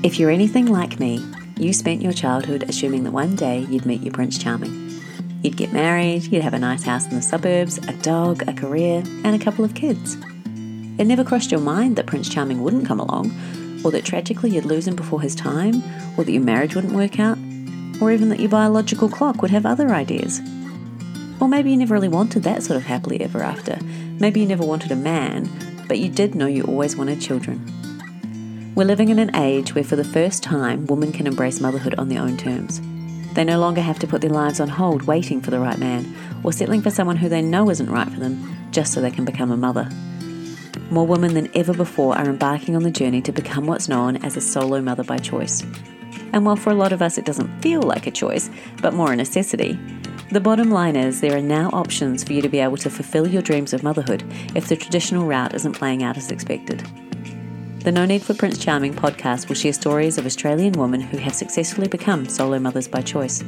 If you're anything like me, you spent your childhood assuming that one day you'd meet your Prince Charming. You'd get married, you'd have a nice house in the suburbs, a dog, a career, and a couple of kids. It never crossed your mind that Prince Charming wouldn't come along, or that tragically you'd lose him before his time, or that your marriage wouldn't work out, or even that your biological clock would have other ideas. Or maybe you never really wanted that sort of happily ever after. Maybe you never wanted a man, but you did know you always wanted children. We're living in an age where, for the first time, women can embrace motherhood on their own terms. They no longer have to put their lives on hold waiting for the right man, or settling for someone who they know isn't right for them just so they can become a mother. More women than ever before are embarking on the journey to become what's known as a solo mother by choice. And while for a lot of us it doesn't feel like a choice, but more a necessity, the bottom line is there are now options for you to be able to fulfill your dreams of motherhood if the traditional route isn't playing out as expected. The No Need for Prince Charming podcast will share stories of Australian women who have successfully become solo mothers by choice.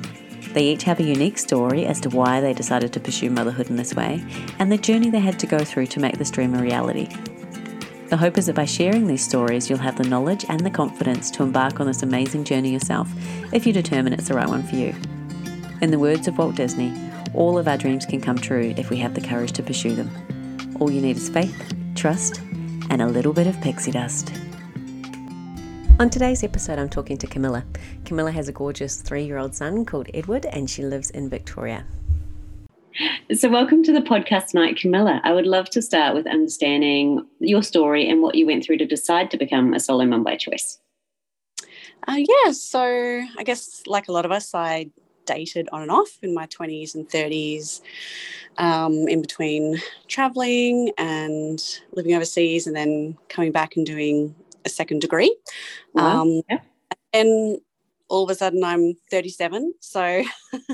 They each have a unique story as to why they decided to pursue motherhood in this way and the journey they had to go through to make this dream a reality. The hope is that by sharing these stories, you'll have the knowledge and the confidence to embark on this amazing journey yourself if you determine it's the right one for you. In the words of Walt Disney, all of our dreams can come true if we have the courage to pursue them. All you need is faith, trust, and a little bit of pixie dust. On today's episode, I'm talking to Camilla. Camilla has a gorgeous three year old son called Edward, and she lives in Victoria. So, welcome to the podcast tonight, Camilla. I would love to start with understanding your story and what you went through to decide to become a solo mum by choice. Uh, yeah, so I guess like a lot of us, I dated on and off in my 20s and 30s, um, in between traveling and living overseas and then coming back and doing a second degree. Wow. Um, yeah. And all of a sudden, I'm 37. So,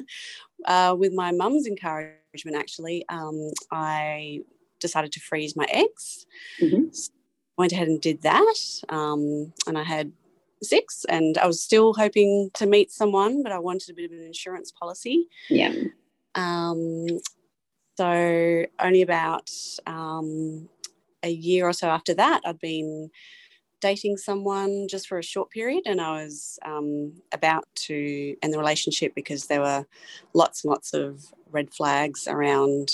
uh, with my mum's encouragement, actually, um, I decided to freeze my eggs. Mm-hmm. So went ahead and did that. Um, and I had six and I was still hoping to meet someone, but I wanted a bit of an insurance policy. Yeah. Um, so only about um, a year or so after that, I'd been dating someone just for a short period and I was um, about to end the relationship because there were lots and lots of red flags around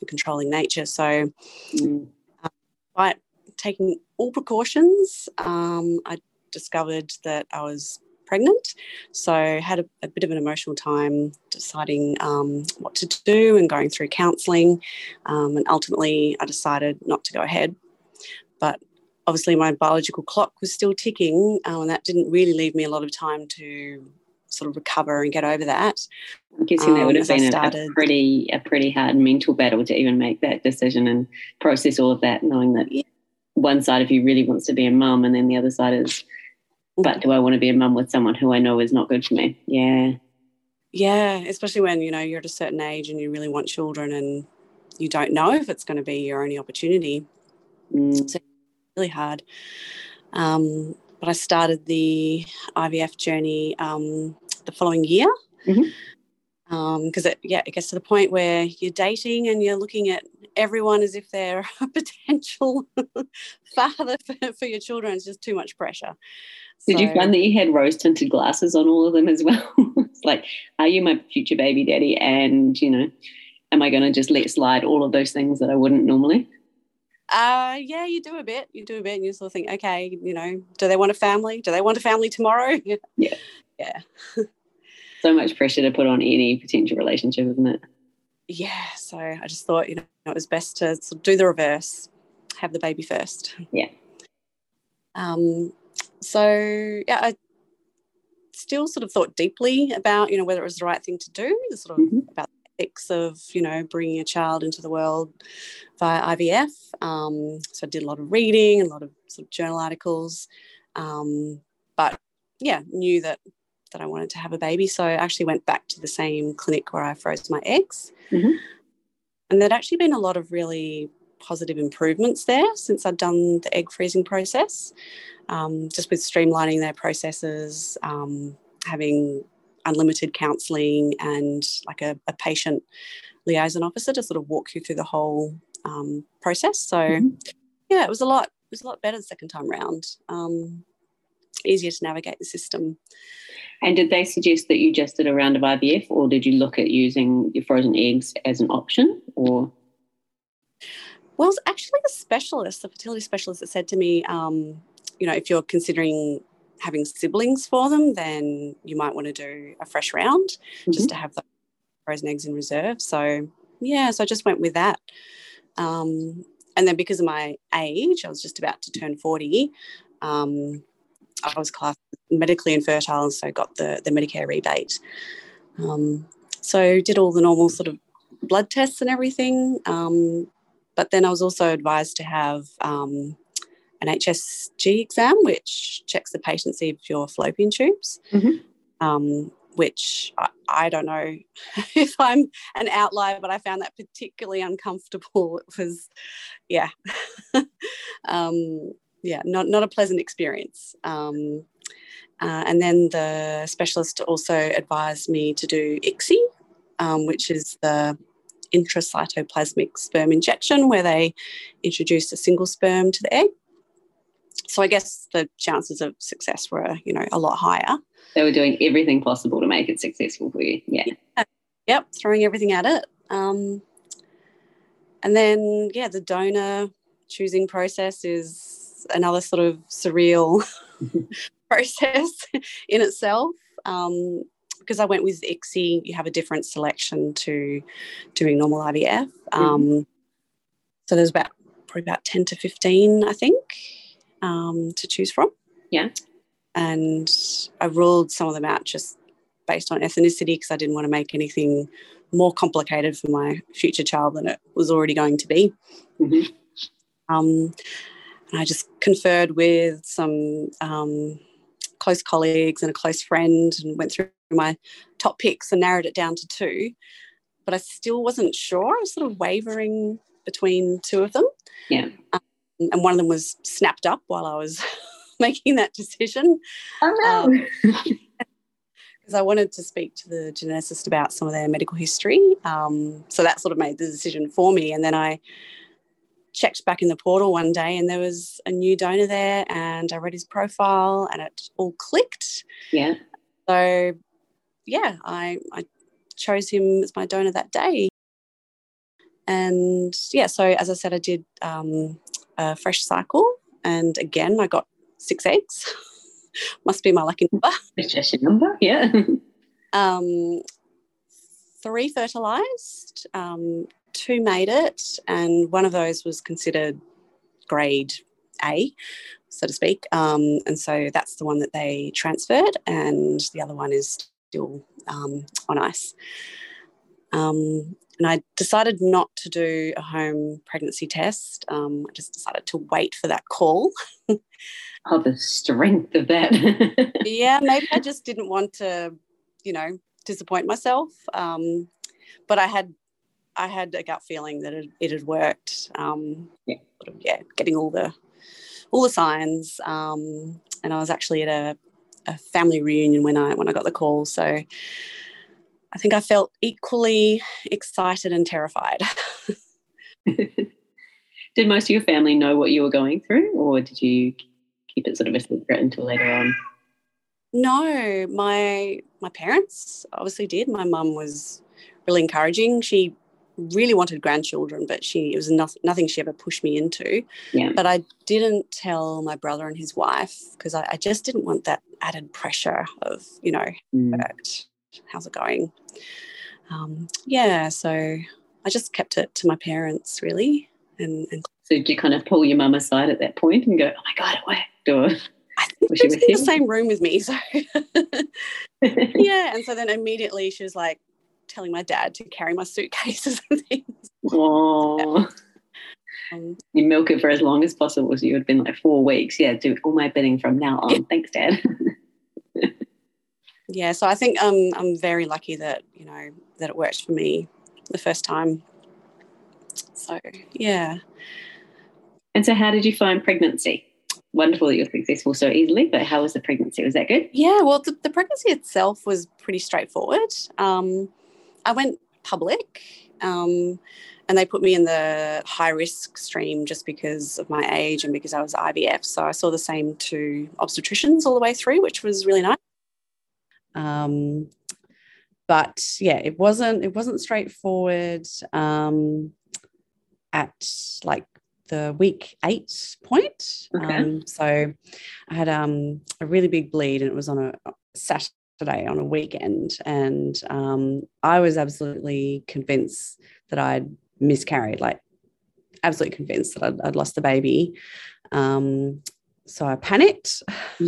the controlling nature. So mm. uh, by taking all precautions, um, I discovered that I was pregnant. So I had a, a, bit of an emotional time deciding um, what to do and going through counselling. Um, and ultimately, I decided not to go ahead. But obviously, my biological clock was still ticking, um, and that didn't really leave me a lot of time to sort of recover and get over that. I'm guessing that would have um, been a, a, pretty a pretty hard mental battle to even make that decision and process all of that, knowing that yeah. one side of you really wants to be a mum, and then the other side is but do I want to be a mum with someone who I know is not good for me? Yeah. Yeah, especially when, you know, you're at a certain age and you really want children and you don't know if it's going to be your only opportunity. Mm. So really hard. Um, but I started the IVF journey um, the following year. Mm-hmm because um, it yeah it gets to the point where you're dating and you're looking at everyone as if they're a potential father for, for, your children it's just too much pressure did so, you find that you had rose tinted glasses on all of them as well? it's like, are you my future baby daddy? And, you know, am I going to just let slide all of those things that I wouldn't normally? Uh, yeah, you do a bit. You do a bit, and you sort of think, okay, you know, do they want a family? Do they want a family tomorrow? yeah, yeah. so much pressure to put on any potential relationship, isn't it? Yeah. So I just thought, you know, it was best to sort of do the reverse, have the baby first. Yeah. Um, so yeah, I still sort of thought deeply about you know whether it was the right thing to do, the sort of mm-hmm. about the ethics of you know bringing a child into the world via IVF. Um, so I did a lot of reading, a lot of sort of journal articles, um, but yeah, knew that that I wanted to have a baby. So I actually went back to the same clinic where I froze my eggs. Mm-hmm. And there'd actually been a lot of really positive improvements there since I'd done the egg freezing process um, just with streamlining their processes, um, having unlimited counselling and like a, a, patient liaison officer to sort of walk you through the whole um, process. So mm-hmm. yeah, it was a lot. It was a lot better the second time round. Um, easier to navigate the system. And did they suggest that you just did a round of IVF, or did you look at using your frozen eggs as an option, or? Well, it's actually the specialist, the fertility specialist, that said to me, um, you know, if you're considering having siblings for them, then you might want to do a fresh round mm-hmm. just to have the frozen eggs in reserve. So, yeah, so I just went with that. Um, and then because of my age, I was just about to turn 40. Um, I was classed medically infertile, and so got the, the Medicare rebate. Um, so did all the normal sort of blood tests and everything. Um, but then I was also advised to have um, an HSG exam, which checks the patency of your fallopian tubes. Mm-hmm. Um, which I, I, don't know if I'm an outlier, but I found that particularly uncomfortable. It was, yeah, um, yeah, not not a pleasant experience. Um, uh, and then the specialist also advised me to do ICSI, um, which is the intracytoplasmic sperm injection, where they introduced a single sperm to the egg. So I guess the chances of success were, you know, a lot higher. They were doing everything possible to make it successful for you. Yeah. yeah. Yep, throwing everything at it. Um, and then, yeah, the donor choosing process is another sort of surreal process in itself. Um, because I went with ICSI, you have a different selection to doing normal IVF. Um, mm-hmm. So there's about probably about 10 to 15, I think, um, to choose from. Yeah. And I ruled some of them out just based on ethnicity because I didn't want to make anything more complicated for my future child than it was already going to be. Mm-hmm. Um, and I just conferred with some um, close colleagues and a close friend and went through my top picks and narrowed it down to two. But I still wasn't sure. I was sort of wavering between two of them. Yeah. Um, and one of them was snapped up while I was making that decision. Oh no. Because um, I wanted to speak to the geneticist about some of their medical history. Um, so that sort of made the decision for me. And then I checked back in the portal one day and there was a new donor there and I read his profile and it all clicked. Yeah. So yeah, I, I chose him as my donor that day. And yeah, so as I said, I did um, a fresh cycle and again I got six eggs. Must be my lucky number. It's just your number, yeah. um, three fertilized, um, two made it, and one of those was considered grade A, so to speak. Um, and so that's the one that they transferred, and the other one is still um, on ice. Um, and I decided not to do a home pregnancy test. Um, I just decided to wait for that call. oh, the strength of that. yeah, maybe I just didn't want to, you know, disappoint myself. Um, but I had I had a gut feeling that it, it had worked. Um, yeah. Sort of, yeah, getting all the all the signs. Um, and I was actually at a, a family reunion when I when I got the call. So I think I felt equally excited and terrified. did most of your family know what you were going through, or did you keep it sort of a secret until later on? No, my my parents obviously did. My mum was really encouraging. She really wanted grandchildren, but she it was not, nothing she ever pushed me into. Yeah. But I didn't tell my brother and his wife because I, I, just didn't want that added pressure of you know, mm. how's it going? Um, yeah, so I just kept it to my parents really, and, and so did you kind of pull your mum aside at that point and go, "Oh my god, it worked," or I think she was in the same room with me, so yeah. And so then immediately she was like, telling my dad to carry my suitcases and things. Oh. Um, you milk it for as long as possible. So you would have been like four weeks. Yeah, do all my bidding from now on. Yeah. Thanks, Dad. yeah, so I think um, I'm very lucky that, you know, that it worked for me the first time. So, yeah. And so, how did you find pregnancy? Wonderful that you're successful so easily, but how was the pregnancy? Was that good? Yeah, well, the, the pregnancy itself was pretty straightforward. Um, I went public. Um, and they put me in the high risk stream just because of my age and because I was IVF. So I saw the same two obstetricians all the way through, which was really nice. Um, but yeah, it wasn't it wasn't straightforward um, at like the week eight point. Okay. Um, so I had um, a really big bleed, and it was on a Saturday on a weekend, and um, I was absolutely convinced that I'd miscarried, like absolutely convinced that I'd, I'd lost the baby. Um, so I panicked.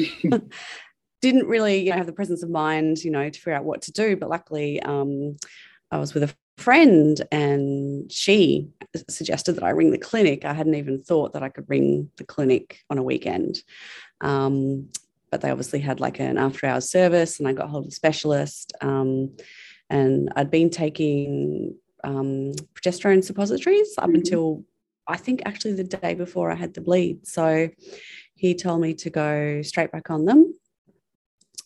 Didn't really you know, have the presence of mind, you know, to figure out what to do. But luckily, um, I was with a friend and she suggested that I ring the clinic. I hadn't even thought that I could ring the clinic on a weekend. Um, but they obviously had like an after hours service and I got hold of a specialist. Um, and I'd been taking um, progesterone suppositories up mm-hmm. until I think actually the day before I had the bleed. So he told me to go straight back on them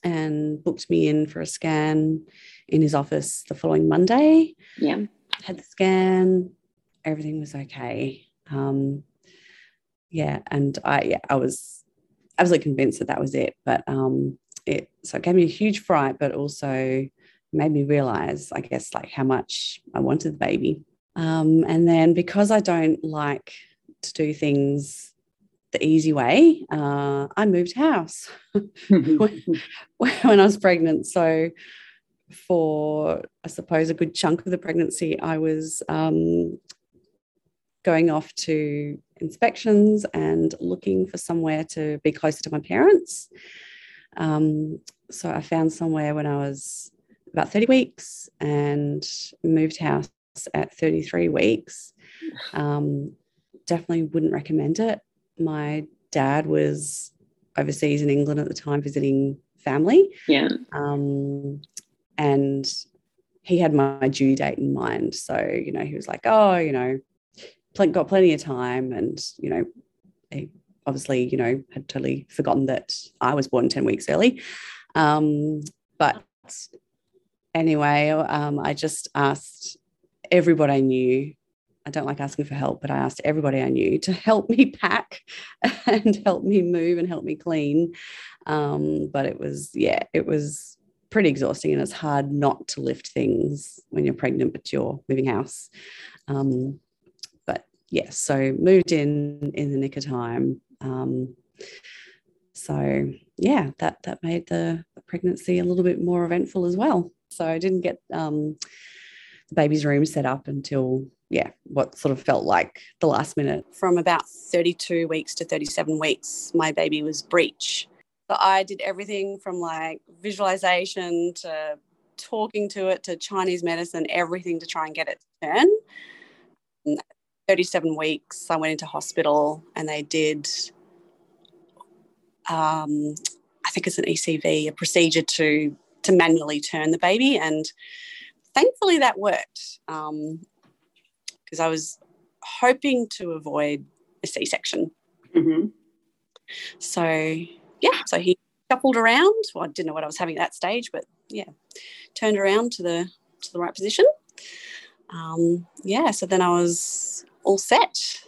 and booked me in for a scan in his office the following Monday. Yeah. Had the scan, everything was okay. Um, yeah, and I yeah, I was absolutely convinced that that was it. But um, it so it gave me a huge fright, but also made me realize, I guess, like how much I wanted the baby. Um, and then because I don't like to do things the easy way, uh, I moved house when, when I was pregnant. So for, I suppose, a good chunk of the pregnancy, I was um, going off to inspections and looking for somewhere to be closer to my parents. Um, so I found somewhere when I was about 30 weeks and moved house at 33 weeks. Um, definitely wouldn't recommend it. My dad was overseas in England at the time visiting family. Yeah. Um, and he had my due date in mind. So, you know, he was like, oh, you know, got plenty of time. And, you know, obviously, you know, had totally forgotten that I was born 10 weeks early. Um, but anyway, um, I just asked everybody I knew. I don't like asking for help, but I asked everybody I knew to help me pack and help me move and help me clean. Um, but it was, yeah, it was pretty exhausting and it's hard not to lift things when you're pregnant, but you're moving house. Um, yes, so moved in in the nick of time. Um, so yeah, that that made the, pregnancy a little bit more eventful as well. So I didn't get um, the baby's room set up until, yeah, what sort of felt like the last minute. From about 32 weeks to 37 weeks, my baby was breech. So I did everything from like visualization to talking to it to Chinese medicine, everything to try and get it to turn. 37 weeks, I went into hospital and they did, um, I think it's an ECV, a procedure to to manually turn the baby. And thankfully that worked because um, I was hoping to avoid a C section. Mm-hmm. So, yeah, so he shuffled around. Well, I didn't know what I was having at that stage, but yeah, turned around to the to the right position. Um, yeah, so then I was all set.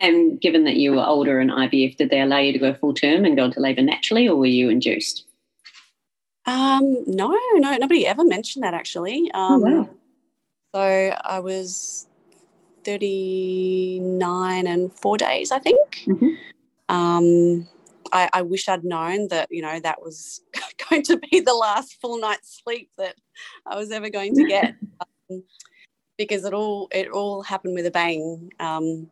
And given that you were older in IVF, did they allow you to go full term and go into labour naturally, or were you induced? Um, no, no, nobody ever mentioned that actually. Oh, um, oh, wow. So I was 39 and four days, I think. Mm-hmm. Um, I, I, wish I'd known that, you know, that was going to be the last full night's sleep that I was ever going to get. um, because it all it all happened with a bang. Um,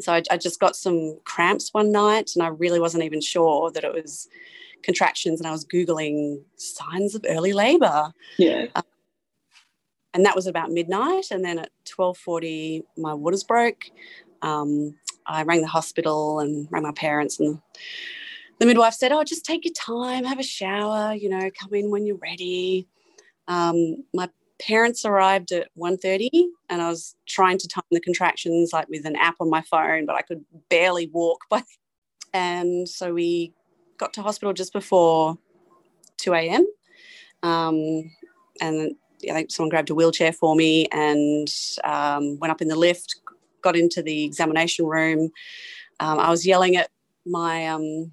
so I, I just got some cramps one night and I really wasn't even sure that it was contractions and I was Googling signs of early labor. Yeah. Um, and that was about midnight. And then at 1240, my waters broke. Um, I rang the hospital and rang my parents and the midwife said, oh, just take your time, have a shower, you know, come in when you're ready. Um, my parents arrived at 1.30 and I was trying to time the contractions like with an app on my phone, but I could barely walk. By and so we got to hospital just before 2 a.m. Um, and I think someone grabbed a wheelchair for me and um, went up in the lift, got into the examination room. Um, I was yelling at my um,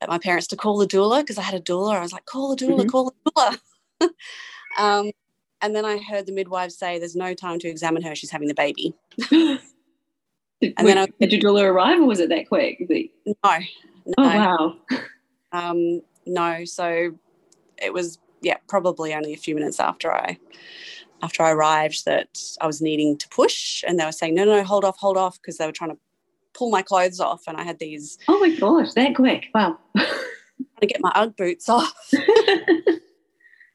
at my parents to call the doula because I had a doula. I was like, "Call the doula, mm-hmm. call the doula." um, and then I heard the midwife say, "There's no time to examine her. She's having the baby." did, and then I, did your doula arrive, or was it that quick? No. no. Oh wow. Um, no, so it was yeah probably only a few minutes after I after I arrived that I was needing to push, and they were saying, "No, no, hold off, hold off," because they were trying to pull my clothes off, and I had these. Oh my gosh, that quick! Wow. to get my UGG boots off.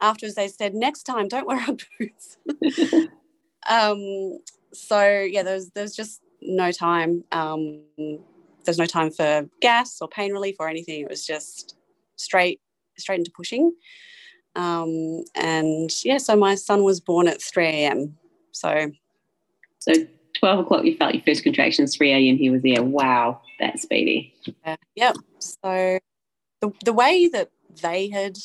Afterwards, they said, "Next time, don't wear our boots." um, so yeah, there's there's just no time. Um, there's no time for gas or pain relief or anything. It was just straight straight into pushing. Um, and yeah, so my son was born at 3 a.m. So, so 12 o'clock, you felt your first contractions, 3 a.m. he was there. Wow, that's speedy. Yeah, yep. So the, the way that they had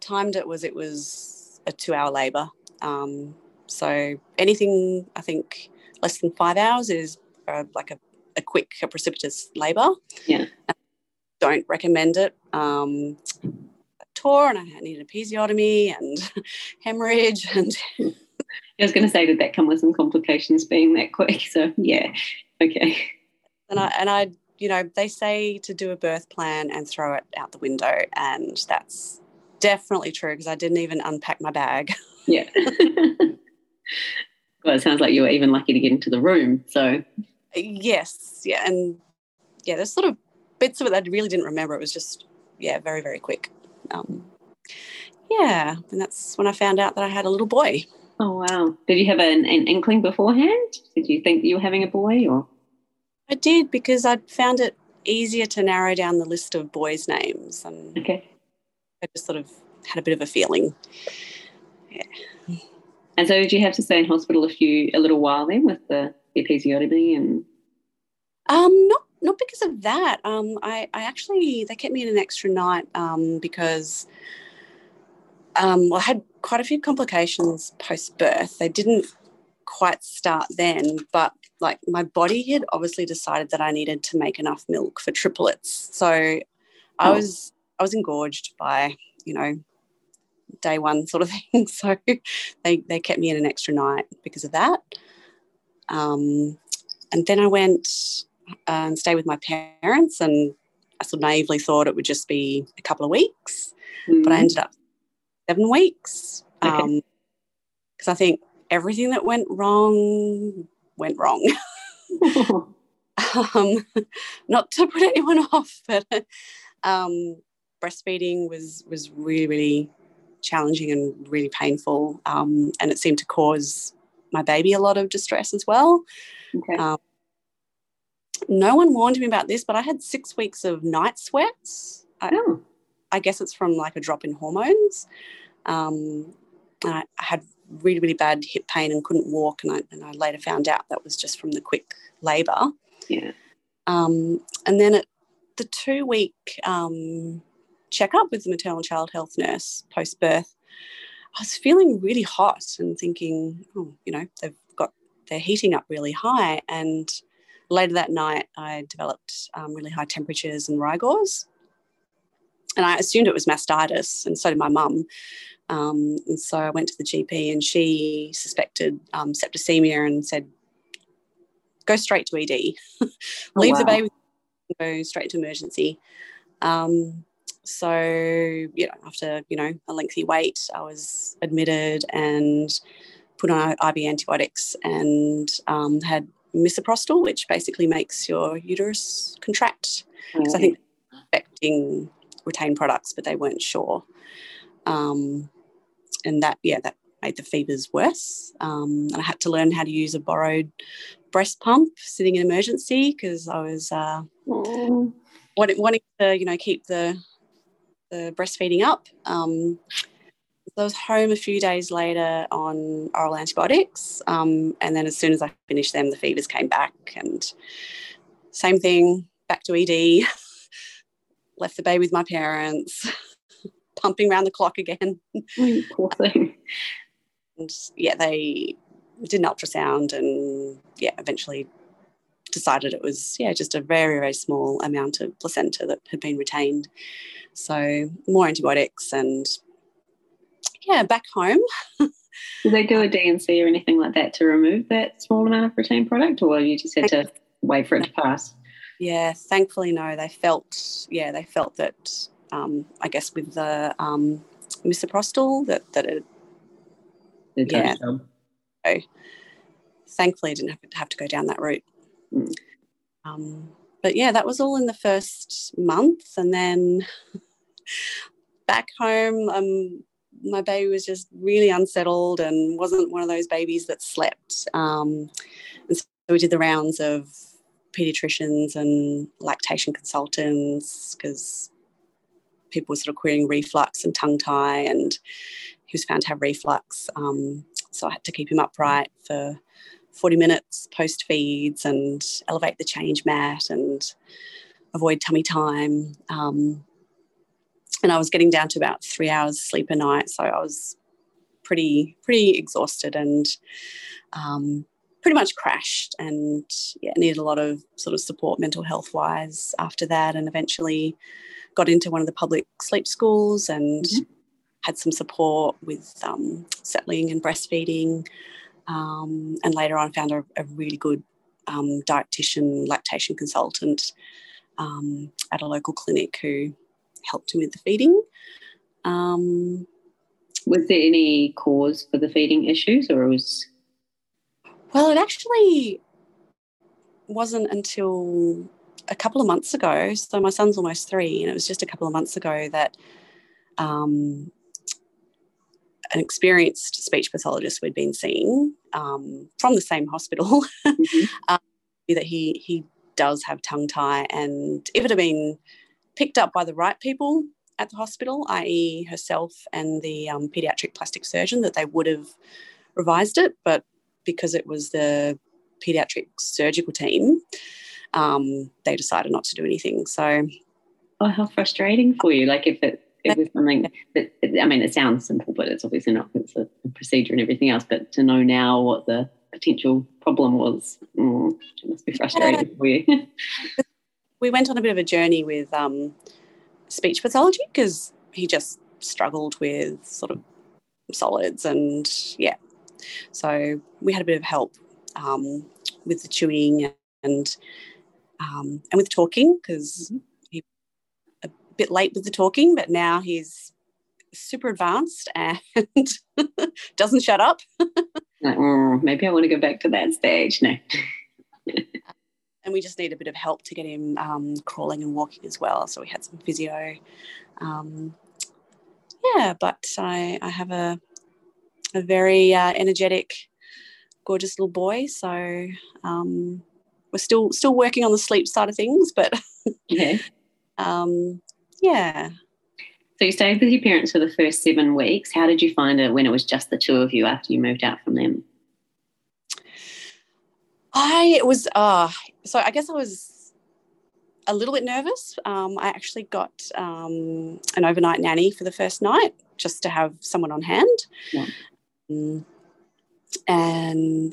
timed it was it was a two hour labour. Um, so anything, I think, less than five hours is uh, like a, a quick, a precipitous labour. Yeah. Don't recommend it. Um, tore and I needed episiotomy and hemorrhage and I was going to say that that come with some complications being that quick. So yeah, okay. And I and I, you know, they say to do a birth plan and throw it out the window, and that's definitely true because I didn't even unpack my bag. Yeah. well, it sounds like you were even lucky to get into the room. So yes, yeah, and yeah, there's sort of bits of it that I really didn't remember. It was just yeah, very very quick. Um, yeah, and that's when I found out that I had a little boy. Oh wow! Did you have an, an inkling beforehand? Did you think you were having a boy, or? I did because I found it easier to narrow down the list of boys' names, and okay, I just sort of had a bit of a feeling. Yeah. And so, did you have to stay in hospital a few a little while then with the episiotomy and? Um, not not because of that. Um, I I actually they kept me in an extra night um because um, well, I had quite a few complications post birth. They didn't quite start then, but like my body had obviously decided that I needed to make enough milk for triplets. So I oh. was I was engorged by you know day one sort of thing. So they they kept me in an extra night because of that. Um, and then I went uh, and stayed with my parents, and I sort of naively thought it would just be a couple of weeks, mm-hmm. but I mm-hmm. ended up seven weeks. Because okay. um, I think everything that went wrong went wrong. um, not to put anyone off, but um, breastfeeding was was really really challenging and really painful, um, and it seemed to cause my baby a lot of distress as well. Okay. Um, no one warned me about this, but I had six weeks of night sweats. I, oh. I guess it's from like a drop in hormones. Um, I, I had really, really bad hip pain and couldn't walk. And I, and I later found out that was just from the quick labour. Yeah. Um, and then at the two week um, checkup with the maternal child health nurse post birth, I was feeling really hot and thinking, oh, you know, they've got, they're heating up really high. And later that night, I developed um, really high temperatures and rigors and I assumed it was mastitis, and so did my mum. Um, and so I went to the GP, and she suspected um, septicemia and said, "Go straight to ED, leave oh, wow. the baby, go straight to emergency." Um, so you know, after you know a lengthy wait, I was admitted and put on IV antibiotics and um, had misoprostol, which basically makes your uterus contract. Because I think affecting retain products, but they weren't sure. Um, and that, yeah, that made the fevers worse. Um, and I had to learn how to use a borrowed breast pump sitting in emergency because I was uh, wanting, wanting to, you know, keep the the breastfeeding up. Um, so I was home a few days later on oral antibiotics, um, and then as soon as I finished them, the fevers came back, and same thing, back to ED. left the baby with my parents. pumping around the clock again. Poor thing. And yeah, they did an ultrasound and yeah, eventually decided it was yeah just a very very small amount of placenta that had been retained. So more antibiotics and yeah, back home. Did they do a D&C or anything like that to remove that small amount of retained product, or you just had to wait for it to pass? Yeah, thankfully no. They felt yeah they felt that um, I guess with the um, misoprostol that that it yeah. So, thankfully, I didn't have to, have to go down that route. Um, but yeah, that was all in the first month, and then back home, um, my baby was just really unsettled and wasn't one of those babies that slept. Um, and so we did the rounds of pediatricians and lactation consultants because people were sort of querying reflux and tongue tie, and he was found to have reflux. Um, so I had to keep him upright for 40 minutes post feeds and elevate the change mat and avoid tummy time. Um, and I was getting down to about three hours sleep a night, so I was pretty pretty exhausted and um, pretty much crashed and yeah, needed a lot of sort of support mental health wise after that, and eventually got into one of the public sleep schools and mm-hmm. had some support with um, settling and breastfeeding. Um, and later on, found a, a really good um, dietitian, lactation consultant um, at a local clinic who helped him with the feeding. Um, was there any cause for the feeding issues, or was? Well, it actually wasn't until a couple of months ago. So my son's almost three, and it was just a couple of months ago that um, an experienced speech pathologist we'd been seeing um, from the same hospital mm-hmm. um, that he he does have tongue tie, and if it had been picked up by the right people at the hospital, i.e., herself and the um, pediatric plastic surgeon, that they would have revised it, but because it was the pediatric surgical team, um, they decided not to do anything. So, oh, how frustrating for you! Like if it it was something that I mean, it sounds simple, but it's obviously not. It's a, procedure and everything else. But to know now what the potential problem was, mm, it must be frustrating for you. we went on a bit of a journey with um, speech pathology because he just struggled with sort of solids and yeah. So we had a bit of help um, with the chewing and um, and with talking because mm-hmm. Bit late with the talking, but now he's super advanced and doesn't shut up. like, oh, maybe I want to go back to that stage. No. and we just need a bit of help to get him um, crawling and walking as well. So we had some physio. Um, yeah, but I, I have a, a very uh, energetic, gorgeous little boy. So um, we're still still working on the sleep side of things, but yeah, um, yeah. So you stayed with your parents for the first seven weeks. How did you find it when it was just the two of you after you moved out from them? I was, uh, so I guess I was a little bit nervous. Um, I actually got um, an overnight nanny for the first night just to have someone on hand. Yeah. Um, and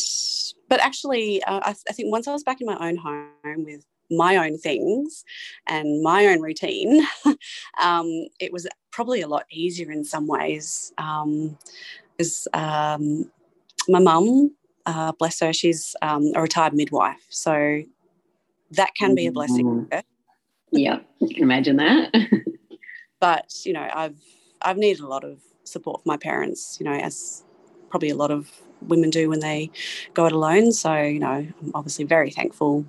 but actually, uh, I, I, think once I was back in my own home with my own things and my own routine, um, it was probably a lot easier in some ways. Um, because um, my mum, uh, bless her, she's um, a retired midwife, so that can be a blessing. Mm-hmm. Yeah, you can imagine that. but you know, I've I've needed a lot of support from my parents. You know, as probably a lot of women do when they go it alone. So, you know, I'm obviously very thankful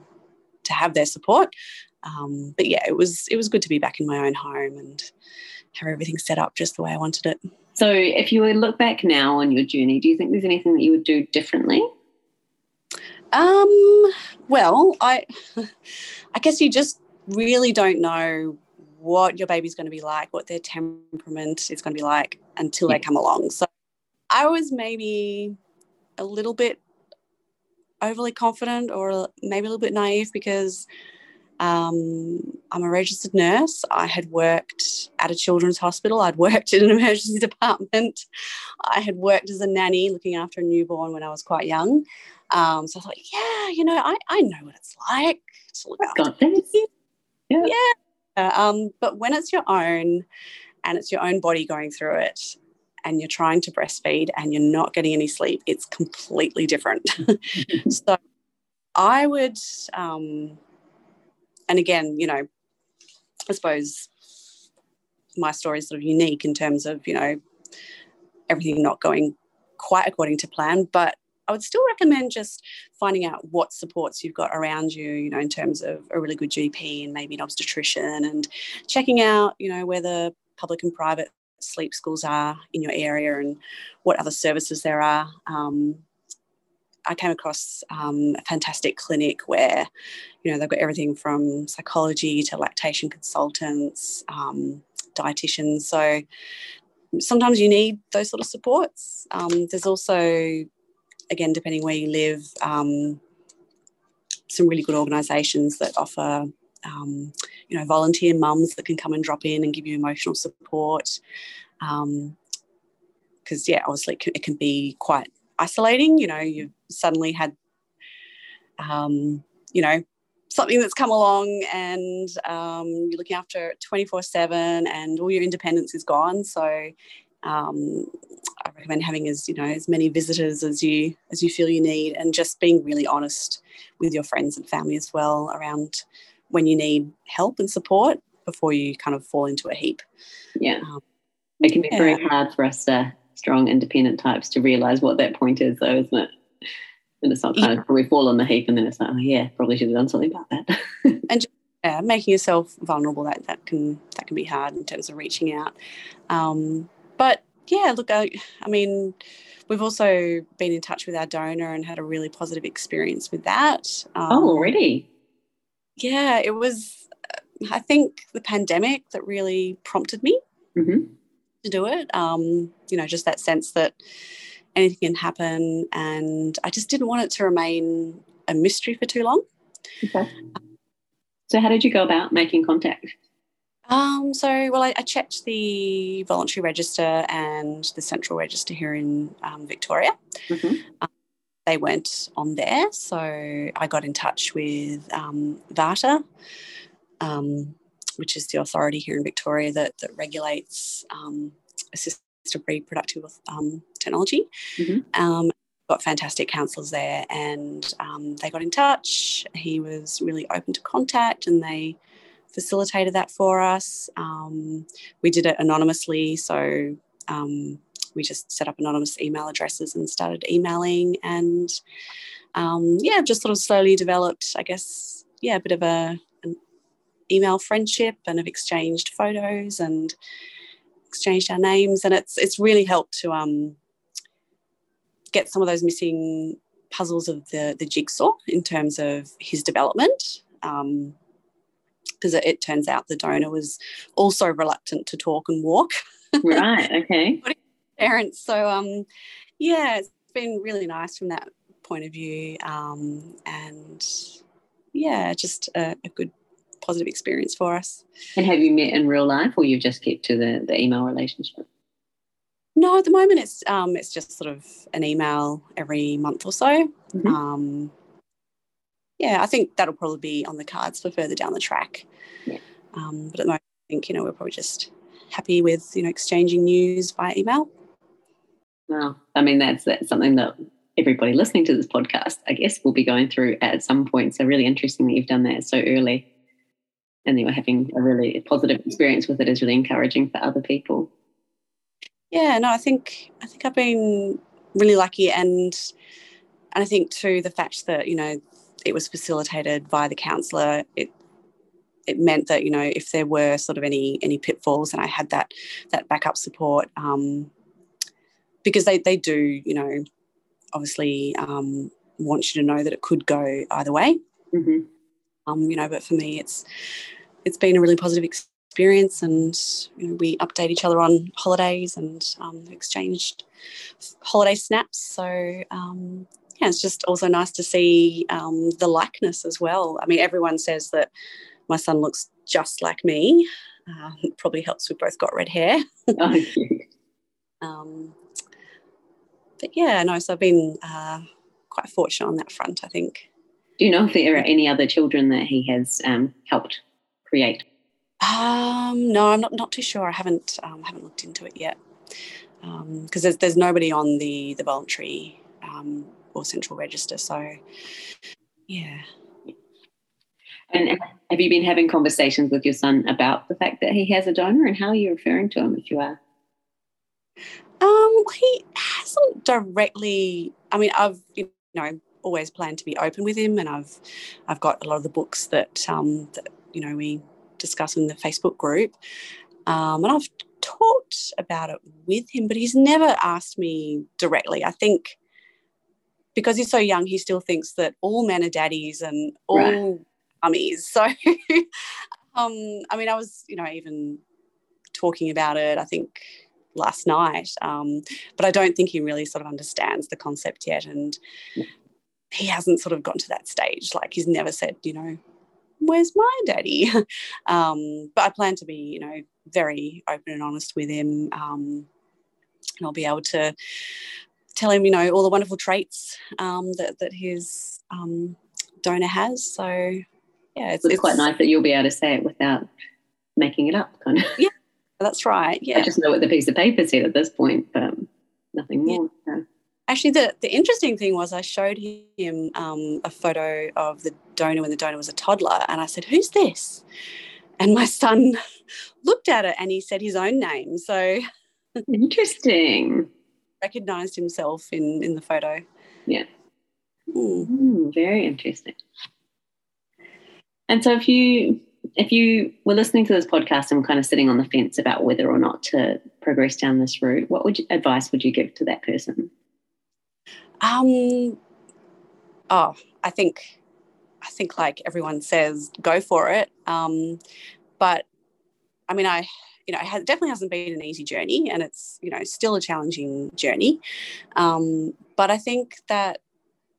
to have their support. Um, but yeah, it was it was good to be back in my own home and have everything set up just the way I wanted it. So, if you would look back now on your journey, do you think there's anything that you would do differently? Um, well, I I guess you just really don't know what your baby's going to be like, what their temperament is going to be like until yeah. they come along. So I was maybe a little bit overly confident or maybe a little bit naive because Um, I'm a registered nurse. I had worked at a children's hospital. I'd worked in an emergency department. I had worked as a nanny looking after a newborn when I was quite young. Um, so I thought, yeah, you know, I, I know what it's like to look after. Yeah. yeah. Um, but when it's your own and it's your own body going through it and you're trying to breastfeed and you're not getting any sleep, it's completely different. so I would, um, and again, you know, I suppose my story is sort of unique in terms of, you know, everything not going quite according to plan, but I would still recommend just finding out what supports you've got around you, you know, in terms of a really good GP and maybe an obstetrician and checking out, you know, whether public and private sleep schools are in your area and what other services there are. Um, I came across um, a fantastic clinic where, you know, they've got everything from psychology to lactation consultants, um, dietitians. So sometimes you need those sort of supports. Um, there's also, again, depending where you live, um, some really good organisations that offer. Um, you know, volunteer mums that can come and drop in and give you emotional support. Because, um, yeah, obviously it can, be quite isolating. You know, you've suddenly had, um, you know, something that's come along and um, you're looking after 24 7 and all your independence is gone. So um, I recommend having as, you know, as many visitors as you, as you feel you need and just being really honest with your friends and family as well around when you need help and support before you kind of fall into a heap. Yeah. Um, it can be yeah. very hard for us to strong independent types to realize what that point is though isn't it and it's not kind yeah. of we fall on the heap and then it's like oh yeah probably should have done something about that and just, yeah, making yourself vulnerable that that can that can be hard in terms of reaching out um, but yeah look I, I mean we've also been in touch with our donor and had a really positive experience with that um, oh already yeah it was i think the pandemic that really prompted me mm-hmm to do it. Um, you know, just that sense that anything can happen. And I just didn't want it to remain a mystery for too long. Okay. So, how did you go about making contact? Um, so, well, I, I, checked the voluntary register and the central register here in um, Victoria. Mm-hmm. Um, they weren't on there, so I got in touch with um, VARTA, um, which is the authority here in Victoria that, that regulates um, assisted reproductive um, technology. Mm-hmm. Um, got fantastic counsellors there, and um, they got in touch. He was really open to contact, and they facilitated that for us. Um, we did it anonymously, so um, we just set up anonymous email addresses and started emailing, and um, yeah, just sort of slowly developed, I guess, yeah, a bit of a email friendship and have exchanged photos and exchanged our names. And it's it's really helped to um, get some of those missing puzzles of the the jigsaw in terms of his development. Because um, it, it, turns out the donor was also reluctant to talk and walk. Right okay parents so um yeah it's been really nice from that point of view um, and yeah just a, a good positive experience for us. And have you met in real life, or you've just kept to the, the email relationship? No, at the moment it's um, it's just sort of an email every month or so. Mm-hmm. Um, yeah, I think that'll probably be on the cards for further down the track. Yeah. Um, but at the moment, I think you know we're probably just happy with you know exchanging news via email. Well, I mean that's that's something that everybody listening to this podcast, I guess, will be going through at some point. So really interesting that you've done that so early and you are having a really positive experience with it is really encouraging for other people. Yeah, no, I think I think I've been really lucky, and and I think too the fact that you know it was facilitated by the counsellor, it it meant that you know if there were sort of any any pitfalls, and I had that that backup support, um, because they they do you know obviously um, want you to know that it could go either way. Mm-hmm. Um, you know, but for me, it's it's been a really positive experience and you know, we update each other on holidays and um, exchanged holiday snaps so um, yeah, it's just also nice to see um, the likeness as well. I mean, everyone says that my son looks just like me. Uh, probably helps We've both got red hair. oh, um, but yeah, no, so I've been uh, quite fortunate on that front, I think. Do you know if there are any other children that he has um, helped create? Um, no, I'm not, not too sure. I haven't um, haven't looked into it yet because um, there's there's nobody on the the voluntary um, or central register. So yeah. And have you been having conversations with your son about the fact that he has a donor, and how are you referring to him if you are? Um, he hasn't directly. I mean, I've you know always planned to be open with him, and I've I've got a lot of the books that um that you know we discuss in the Facebook group, um, and I've talked about it with him, but he's never asked me directly. I think because he's so young, he still thinks that all men are daddies and all right. mummies. So, um, I mean, I was you know even talking about it. I think last night. Um, but I don't think he really sort of understands the concept yet. And he hasn't sort of gotten to that stage. Like he's never said, you know, where's my daddy? um, but I plan to be, you know, very open and honest with him. Um, and I'll be able to tell him, you know, all the wonderful traits um, that, that his um, donor has. So, yeah, it's, it's, it's, quite nice that you'll be able to say it without making it up, kind of. Yeah, that's right. Yeah. I just know what the piece of paper said at this point, but nothing more. Yeah. Actually, the, the interesting thing was I showed him um, a photo of the donor when the donor was a toddler, and I said, Who's this? And my son looked at it and he said his own name. So interesting. recognized himself in, in the photo. Yeah. Mm. Mm, very interesting. And so if you if you were listening to this podcast and kind of sitting on the fence about whether or not to progress down this route, what would you, advice would you give to that person? Um, oh, I think, I think like everyone says, go for it. Um, but I mean, I, you know, it has, definitely hasn't been an easy journey, and it's you know still a challenging journey. Um, but I think that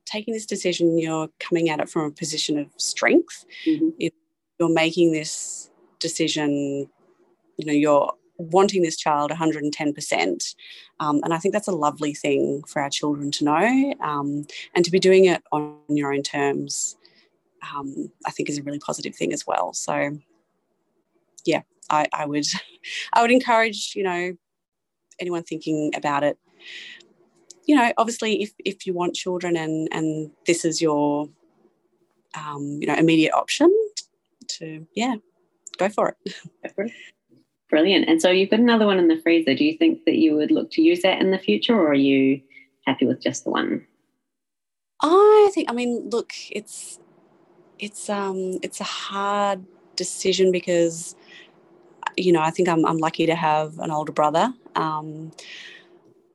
taking this decision, you're coming at it from a position of strength. Mm-hmm. You're making this decision, you know, you're wanting this child 110%. Um, and I think that's a lovely thing for our children to know. Um, and to be doing it on your own terms, um, I think is a really positive thing as well. So, yeah, I, I would, I would encourage, you know, anyone thinking about it. You know, obviously, if, if you want children and and this is your, um, you know, immediate option, to yeah, go for it. Brilliant. And so you've got another one in the freezer. Do you think that you would look to use that in the future or are you happy with just the one? I think I mean look, it's it's um it's a hard decision because you know, I think I'm I'm lucky to have an older brother. Um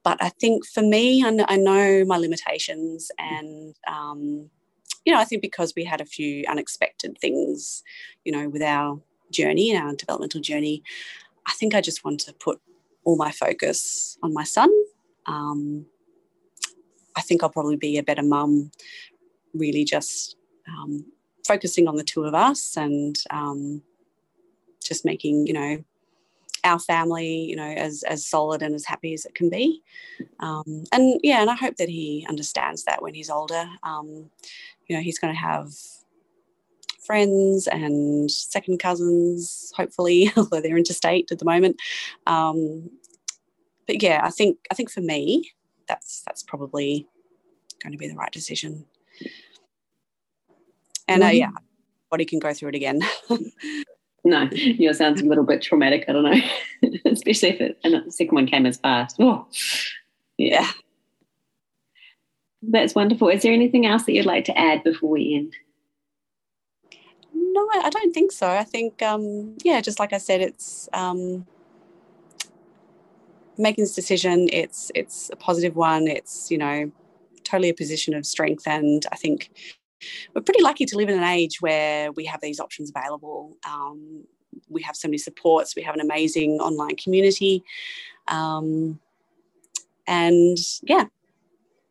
but I think for me, I, I know my limitations, and um, you know, I think because we had a few unexpected things, you know, with our journey, and our developmental journey, I think I just want to put all my focus on my son. Um, I think I'll probably be a better mum, really just um, focusing on the two of us and um, just making, you know, our family, you know, as as solid and as happy as it can be. Um, and yeah, and I hope that he understands that when he's older. Um, you know, he's going to have friends and second cousins, hopefully, although they're interstate at the moment. Um, but yeah, I think I think for me, that's that's probably going to be the right decision. And uh, yeah, body can go through it again. no, yours sounds a little bit traumatic. I don't know, especially if it, and the second one came as fast. Oh, yeah. That's wonderful. Is there anything else that you'd like to add before we end? No, I don't think so. I think, um, yeah, just like I said, it's um, making this decision. It's it's a positive one. It's you know totally a position of strength, and I think we're pretty lucky to live in an age where we have these options available. Um, we have so many supports. We have an amazing online community, um, and yeah,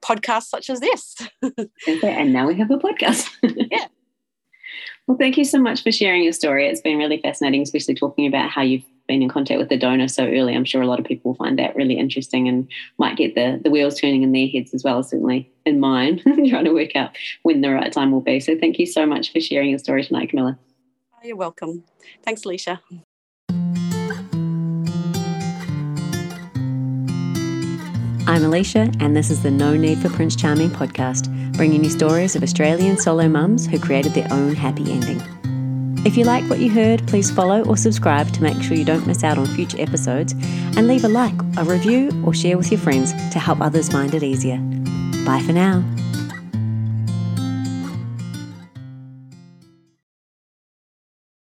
podcasts such as this. and now we have a podcast. yeah. Well, thank you so much for sharing your story. It's been really fascinating, especially talking about how you've been in contact with the donor so early. I'm sure a lot of people will find that really interesting and might get the, the wheels turning in their heads as well, certainly in mine, trying to work out when the right time will be. So thank you so much for sharing your story tonight, Camilla. Oh, you're welcome. Thanks, Alicia. I'm Alicia, and this is the No Need for Prince Charming podcast, bringing you stories of Australian solo mums who created their own happy ending. If you like what you heard, please follow or subscribe to make sure you don't miss out on future episodes, and leave a like, a review, or share with your friends to help others find it easier. Bye for now.